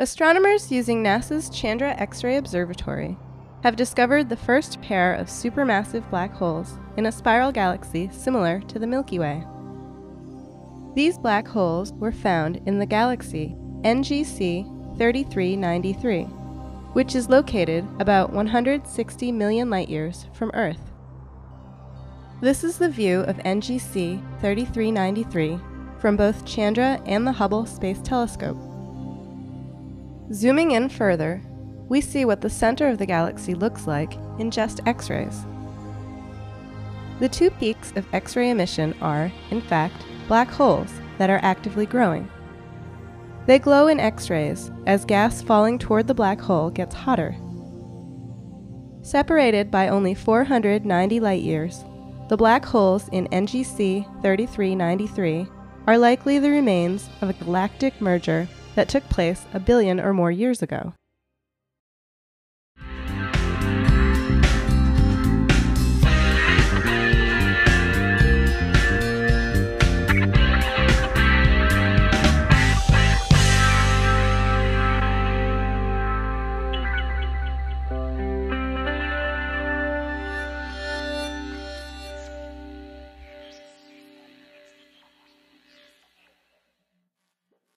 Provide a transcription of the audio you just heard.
Astronomers using NASA's Chandra X ray Observatory have discovered the first pair of supermassive black holes in a spiral galaxy similar to the Milky Way. These black holes were found in the galaxy NGC 3393, which is located about 160 million light years from Earth. This is the view of NGC 3393 from both Chandra and the Hubble Space Telescope. Zooming in further, we see what the center of the galaxy looks like in just X rays. The two peaks of X ray emission are, in fact, black holes that are actively growing. They glow in X rays as gas falling toward the black hole gets hotter. Separated by only 490 light years, the black holes in NGC 3393 are likely the remains of a galactic merger that took place a billion or more years ago.